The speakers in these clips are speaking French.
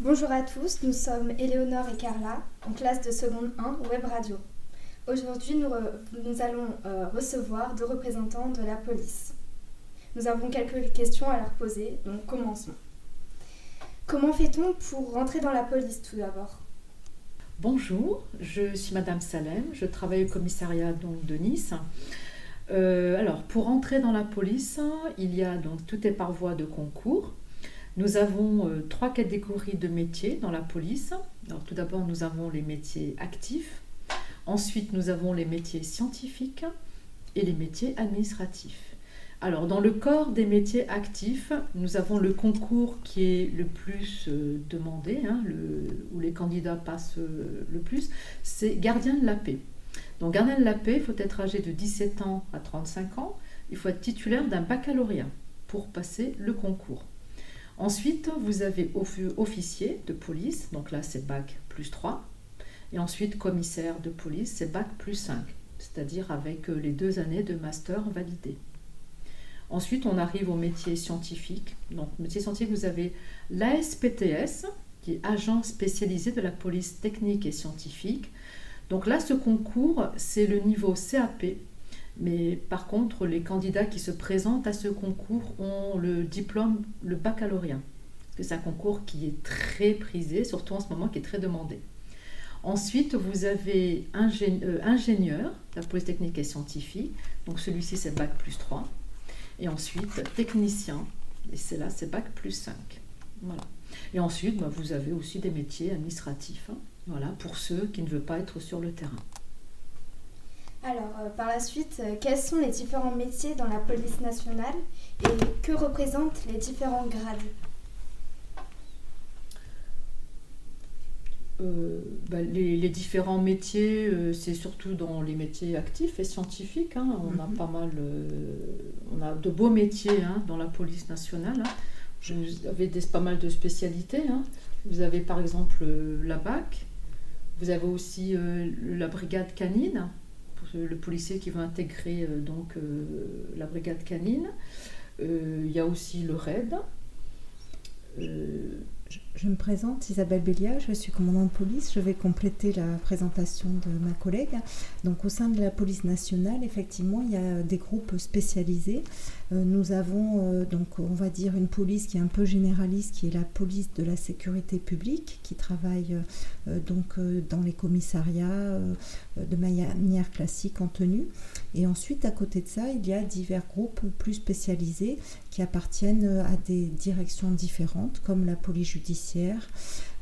Bonjour à tous, nous sommes Éléonore et Carla en classe de seconde 1 Web Radio. Aujourd'hui, nous, allons euh, recevoir deux représentants de la police. Nous avons quelques questions à leur poser, donc commençons. Comment fait-on pour rentrer dans la police tout d'abord? Bonjour, je suis Madame Salem, je travaille au commissariat de Nice. Euh, alors, pour entrer dans la police, il y a donc tout est par voie de concours. Nous avons euh, trois catégories de métiers dans la police. Alors, tout d'abord, nous avons les métiers actifs. Ensuite, nous avons les métiers scientifiques et les métiers administratifs. Alors, dans le corps des métiers actifs, nous avons le concours qui est le plus euh, demandé, hein, où les candidats passent euh, le plus, c'est gardien de la paix. Donc, gardien de la paix, il faut être âgé de 17 ans à 35 ans, il faut être titulaire d'un baccalauréat pour passer le concours. Ensuite, vous avez officier de police, donc là c'est bac plus 3. Et ensuite, commissaire de police, c'est bac plus 5, c'est-à-dire avec euh, les deux années de master validé. Ensuite, on arrive au métier scientifique. Donc, métier scientifique, vous avez l'ASPTS, qui est agent spécialisé de la police technique et scientifique. Donc là, ce concours, c'est le niveau CAP, mais par contre, les candidats qui se présentent à ce concours ont le diplôme, le baccalauréat. C'est un concours qui est très prisé, surtout en ce moment, qui est très demandé. Ensuite, vous avez euh, ingénieur, la police technique et scientifique. Donc celui-ci, c'est bac plus 3. Et ensuite, technicien. Et c'est là, c'est bac plus 5. Voilà. Et ensuite, bah, vous avez aussi des métiers administratifs. Hein. voilà, pour ceux qui ne veulent pas être sur le terrain. Alors, euh, par la suite, euh, quels sont les différents métiers dans la police nationale et que représentent les différents grades euh, bah, les, différents métiers, c'est surtout dans les métiers actifs et scientifiques. Hein. On a mhm. pas mal, on a de beaux métiers hein, dans la police nationale. Hein. Vous avez des, pas mal de spécialités. Vous avez par exemple la BAC, vous avez aussi la brigade canine, le policier qui va intégrer euh, donc euh, la brigade canine. Euh, il y a aussi le RAID. Me présente, Isabelle Bélia, je suis commandante de police. Je vais compléter la présentation de ma collègue. Donc, au sein de la police nationale, effectivement, il y a des groupes spécialisés. Euh, nous avons, euh, donc, on va dire, une police qui est un peu généraliste, qui est la police de la sécurité publique, qui travaille euh, donc dans les commissariats de manière classique en tenue. Et ensuite, à côté de ça, il y a divers groupes plus spécialisés qui appartiennent à des directions différentes, comme la police judiciaire,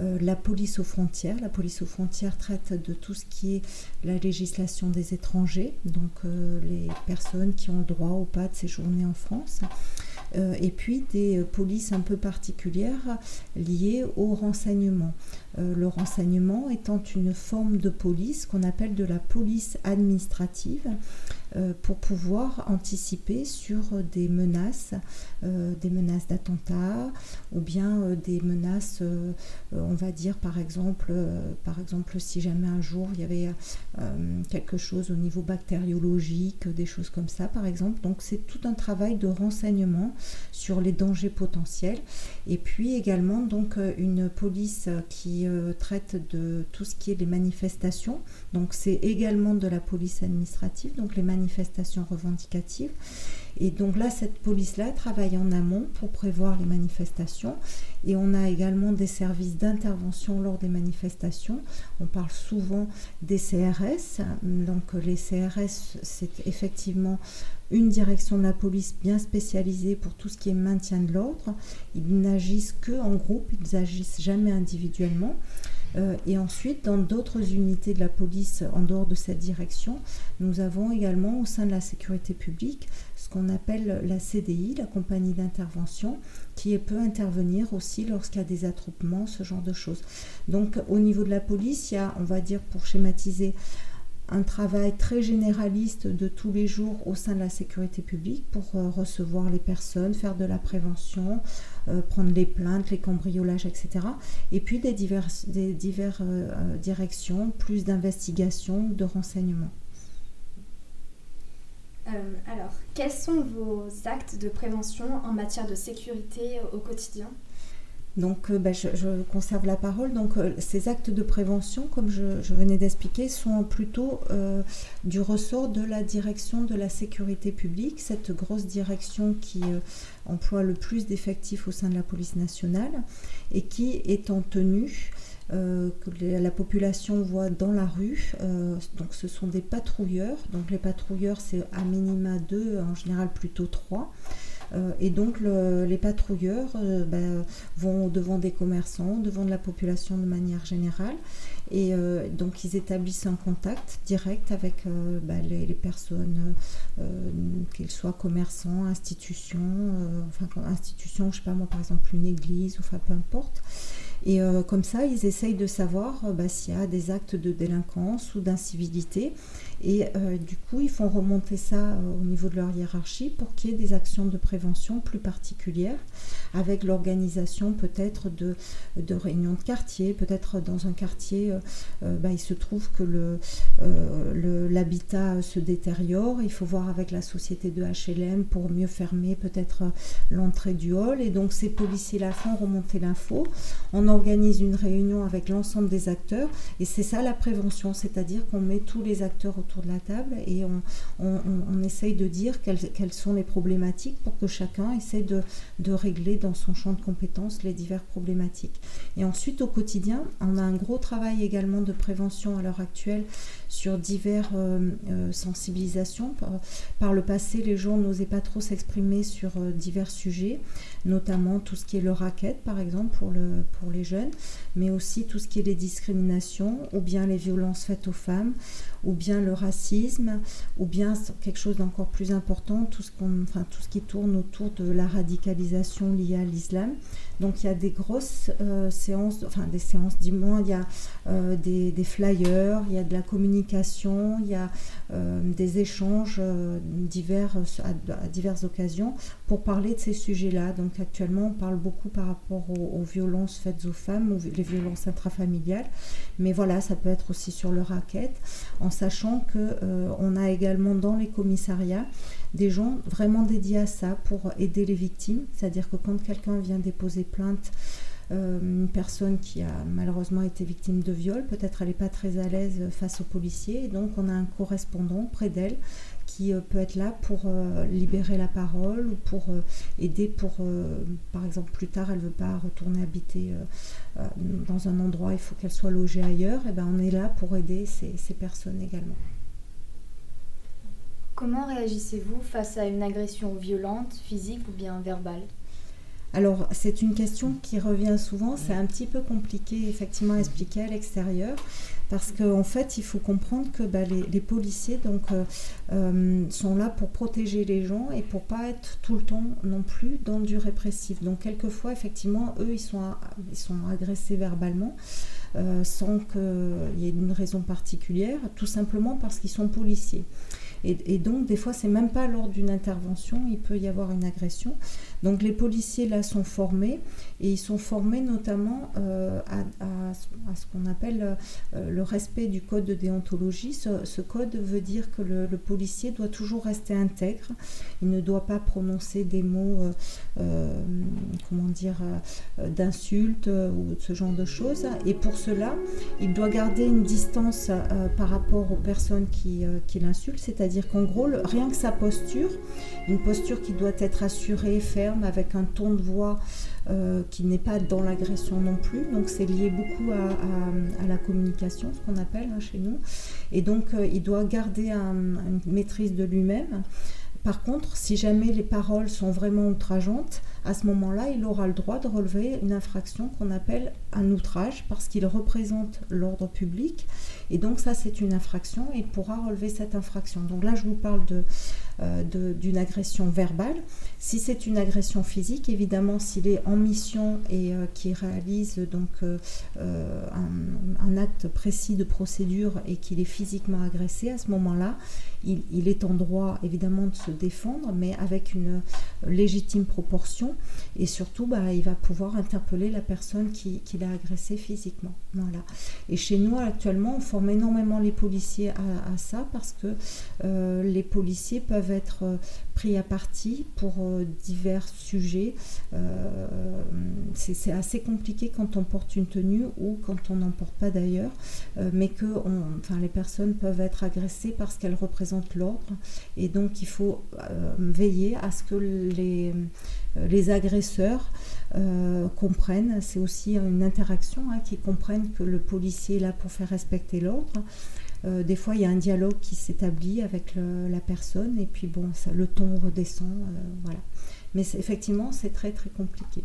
euh, la police aux frontières. La police aux frontières traite de tout ce qui est la législation des étrangers, donc euh, les personnes qui ont le droit ou pas de séjourner en France. Euh, et puis des polices un peu particulières liées au renseignement. le renseignement étant une forme de police qu'on appelle de la police administrative. Euh, pour pouvoir anticiper sur des menaces, euh, des menaces d'attentats ou bien euh, des menaces, on va dire par exemple, par exemple si jamais un jour il y avait quelque chose au niveau bactériologique, des choses comme ça par exemple. Donc c'est tout un travail de renseignement sur les dangers potentiels et puis également donc une police qui traite de tout ce qui est les manifestations. Donc c'est également de la police administrative, donc les revendicatives. Et donc là, cette police-là travaille en amont pour prévoir les manifestations. Et on a également des services d'intervention lors des manifestations. On parle souvent des CRS. Donc les CRS, c'est effectivement une direction de la police bien spécialisée pour tout ce qui est maintien de l'ordre. Ils n'agissent que en groupe, ils n'agissent jamais individuellement. Euh, et ensuite, dans d'autres unités de la police en dehors de cette direction, nous avons également au sein de la sécurité publique ce qu'on appelle la CDI, la compagnie d'intervention, qui peut intervenir aussi lorsqu'il y a des attroupements, ce genre de choses. Donc au niveau de la police, il y a, on va dire pour schématiser, un travail très généraliste de tous les jours au sein de la sécurité publique pour euh, recevoir les personnes, faire de la prévention, euh, prendre les plaintes, les cambriolages, etc. Et puis des diverses euh, directions, plus d'investigation, de renseignement. alors, quels sont vos actes de prévention en matière de sécurité au quotidien? Donc, euh, bah, je, conserve la parole. Donc, euh, ces actes de prévention, comme je, venais d'expliquer, sont plutôt euh, du ressort de la direction de la sécurité publique, cette grosse direction qui emploie le plus d'effectifs au sein de la police nationale et qui est en tenue que la population voit dans la rue. donc ce sont des patrouilleurs. Donc les patrouilleurs, c'est à minima deux, en général plutôt trois. Euh, et donc les patrouilleurs euh, ben, vont devant des commerçants, devant de la population de manière générale. Et euh, donc ils établissent un contact direct avec ben, les, personnes, qu'ils soient commerçants, institutions, enfin institutions, je sais pas moi par exemple une église, enfin peu importe. Et comme ça, ils essayent de savoir ben, s'il y a des actes de délinquance ou d'incivilité. Et euh, du coup, ils font remonter ça euh, au niveau de leur hiérarchie pour qu'il y ait des actions de prévention plus particulières, avec l'organisation peut-être de, de, réunions de quartier. Peut-être dans un quartier, euh, bah, il se trouve que l'habitat le, se détériore. Il faut voir avec la société de HLM pour mieux fermer peut-être l'entrée du hall. Et donc, ces policiers-là font remonter l'info. On organise une réunion avec l'ensemble des acteurs. Et c'est ça la prévention, c'est-à-dire qu'on met tous les acteurs autour de la table et on, on, essaye de dire quelles, sont les problématiques pour que chacun essaie de, de, régler dans son champ de compétences les diverses problématiques. Et ensuite, au quotidien, on a un gros travail également de prévention à l'heure actuelle sur diverses euh, euh, sensibilisations. Par, le passé, les gens n'osaient pas trop s'exprimer sur euh, divers sujets, notamment tout ce qui est le racket, par exemple, pour, le, pour les jeunes, mais aussi tout ce qui est les discriminations ou bien les violences faites aux femmes ou bien le racisme, ou bien quelque chose d'encore plus important, tout ce, tout ce qui tourne autour de la radicalisation liée à l'islam. Donc il y a des grosses euh, séances, enfin des séances du moins, il y a euh, des, flyers, il y a de la communication, il y a euh, des échanges divers, à, diverses occasions pour parler de ces sujets-là. Donc actuellement on parle beaucoup par rapport aux, violences faites aux femmes, les violences intrafamiliales, mais voilà, ça peut être aussi sur le racket, en sachant qu'on a également dans les commissariats des gens vraiment dédiés à ça pour aider les victimes. C'est-à-dire que quand quelqu'un vient déposer plainte, euh, une personne qui a malheureusement été victime de viol, peut-être elle n'est pas très à l'aise face aux policiers, donc on a un correspondant près d'elle qui euh, peut être là pour euh, libérer la parole ou pour aider pour, par exemple, plus tard, elle ne veut pas retourner habiter dans un endroit, il faut qu'elle soit logée ailleurs, et ben on est là pour aider ces personnes également. Comment réagissez-vous face à une agression violente, physique ou bien verbale? Alors, c'est une question qui revient souvent. C'est un petit peu compliqué, effectivement, à expliquer à l'extérieur. Parce qu'en fait, il faut comprendre que bah, les, policiers donc, euh, euh, sont là pour protéger les gens et pour pas être tout le temps non plus dans du répressif. Donc, quelquefois, effectivement, eux, ils sont, ils sont agressés verbalement. Euh, sans qu'il y ait une raison particulière, tout simplement parce qu'ils sont policiers. Et, donc, des fois, c'est même pas lors d'une intervention, il peut y avoir une agression. Donc, les policiers là sont formés et ils sont formés notamment euh, à, ce qu'on appelle euh, le respect du code de déontologie. Ce, code veut dire que le, policier doit toujours rester intègre. Il ne doit pas prononcer des mots, euh, comment dire, d'insultes ou ce genre de choses. Et pour cela, il doit garder une distance par rapport aux personnes qui, qui l'insultent, c'est-à-dire c'est-à-dire qu'en gros, rien que sa posture, une posture qui doit être assurée, ferme, avec un ton de voix euh, qui n'est pas dans l'agression non plus. Donc c'est lié beaucoup à, la communication, ce qu'on appelle hein, chez nous. Et donc euh, il doit garder une maîtrise de lui-même. Par contre, si jamais les paroles sont vraiment outrageantes, à ce moment-là, il aura le droit de relever une infraction qu'on appelle un outrage parce qu'il représente l'ordre public. Et donc ça, c'est une infraction et il pourra relever cette infraction. Donc là, je vous parle de, euh, d'une agression verbale. Si c'est une agression physique, évidemment, s'il est en mission et euh, qu'il réalise donc euh, un, acte précis de procédure et qu'il est physiquement agressé, à ce moment-là, il, il, est en droit évidemment de se défendre, mais avec une légitime proportion et surtout bah, il va pouvoir interpeller la personne qui, l'a agressé physiquement. Voilà. Et chez nous actuellement on forme énormément les policiers à, ça parce que euh, les policiers peuvent être euh, pris à partie pour euh, divers sujets. c'est assez compliqué quand on porte une tenue ou quand on n'en porte pas d'ailleurs, mais que enfin, les personnes peuvent être agressées parce qu'elles représentent l'ordre et donc il faut veiller à ce que les, les agresseurs euh, comprennent, c'est aussi une interaction, hein, qui comprennent que le policier est là pour faire respecter l'ordre. Euh, des fois, il y a un dialogue qui s'établit avec la personne et puis bon, le ton redescend. Euh, voilà. Mais effectivement, c'est très très compliqué.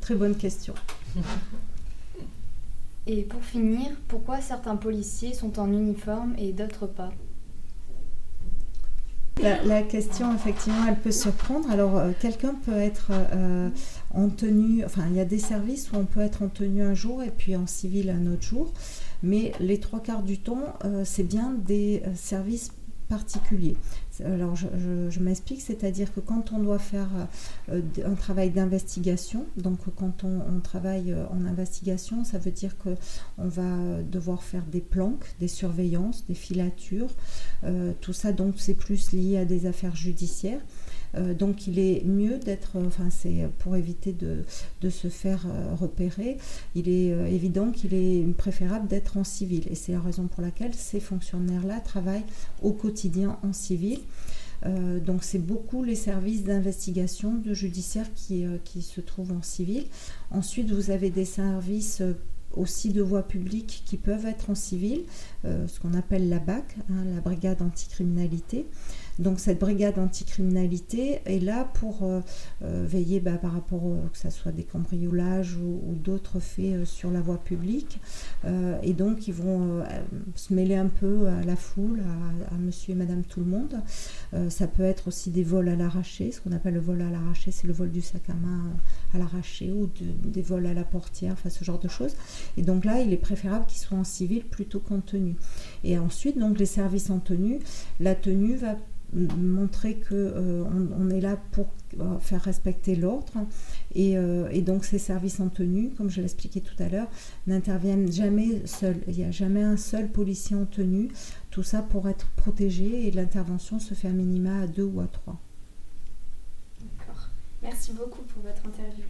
Très bonne question. Et pour finir, pourquoi certains policiers sont en uniforme et d'autres pas? La, question, effectivement, elle peut surprendre. Alors, euh, quelqu'un peut être euh, en tenue, enfin, il y a des services où on peut être en tenue un jour et puis en civil un autre jour. Mais les trois quarts du temps, euh, c'est bien des services particulier. Alors je, m'explique, c'est-à-dire que quand on doit faire euh, un travail d'investigation, donc quand on, travaille euh, en investigation, ça veut dire qu'on va devoir faire des planques, des surveillances, des filatures, euh, tout ça donc c'est plus lié à des affaires judiciaires. Euh, donc il est mieux d'être, enfin c'est pour éviter de, se faire euh, repérer, il est euh, évident qu'il est préférable d'être en civil. Et c'est la raison pour laquelle ces fonctionnaires-là travaillent au quotidien en civil. donc c'est beaucoup les services d'investigation, de judiciaire qui, se trouvent en civil. Ensuite, vous avez des services aussi de voie publique qui peuvent être en civil, ce qu'on appelle la BAC, hein, la brigade anticriminalité. Donc cette brigade anticriminalité est là pour euh, euh, veiller bah, par rapport que ce soit des cambriolages ou, d'autres faits euh, sur la voie publique. et donc ils vont se mêler un peu à la foule, à, monsieur et madame tout le monde. ça peut être aussi des vols à l'arraché, ce qu'on appelle le vol à l'arraché, c'est le vol du sac à main à l'arraché ou des vols à la portière, enfin ce genre de choses. Et donc là, il est préférable qu'ils soient en civil plutôt qu'en tenue. Et ensuite, donc les services en tenue, la tenue va montrer que euh, on, est là pour euh, faire respecter l'ordre euh, et, donc ces services en tenue, comme je l'expliquais tout à l'heure, n'interviennent jamais seuls. Il n'y a jamais un seul policier en tenue. Tout ça pour être protégé et l'intervention se fait à minima à deux ou à trois. Merci beaucoup pour votre interview.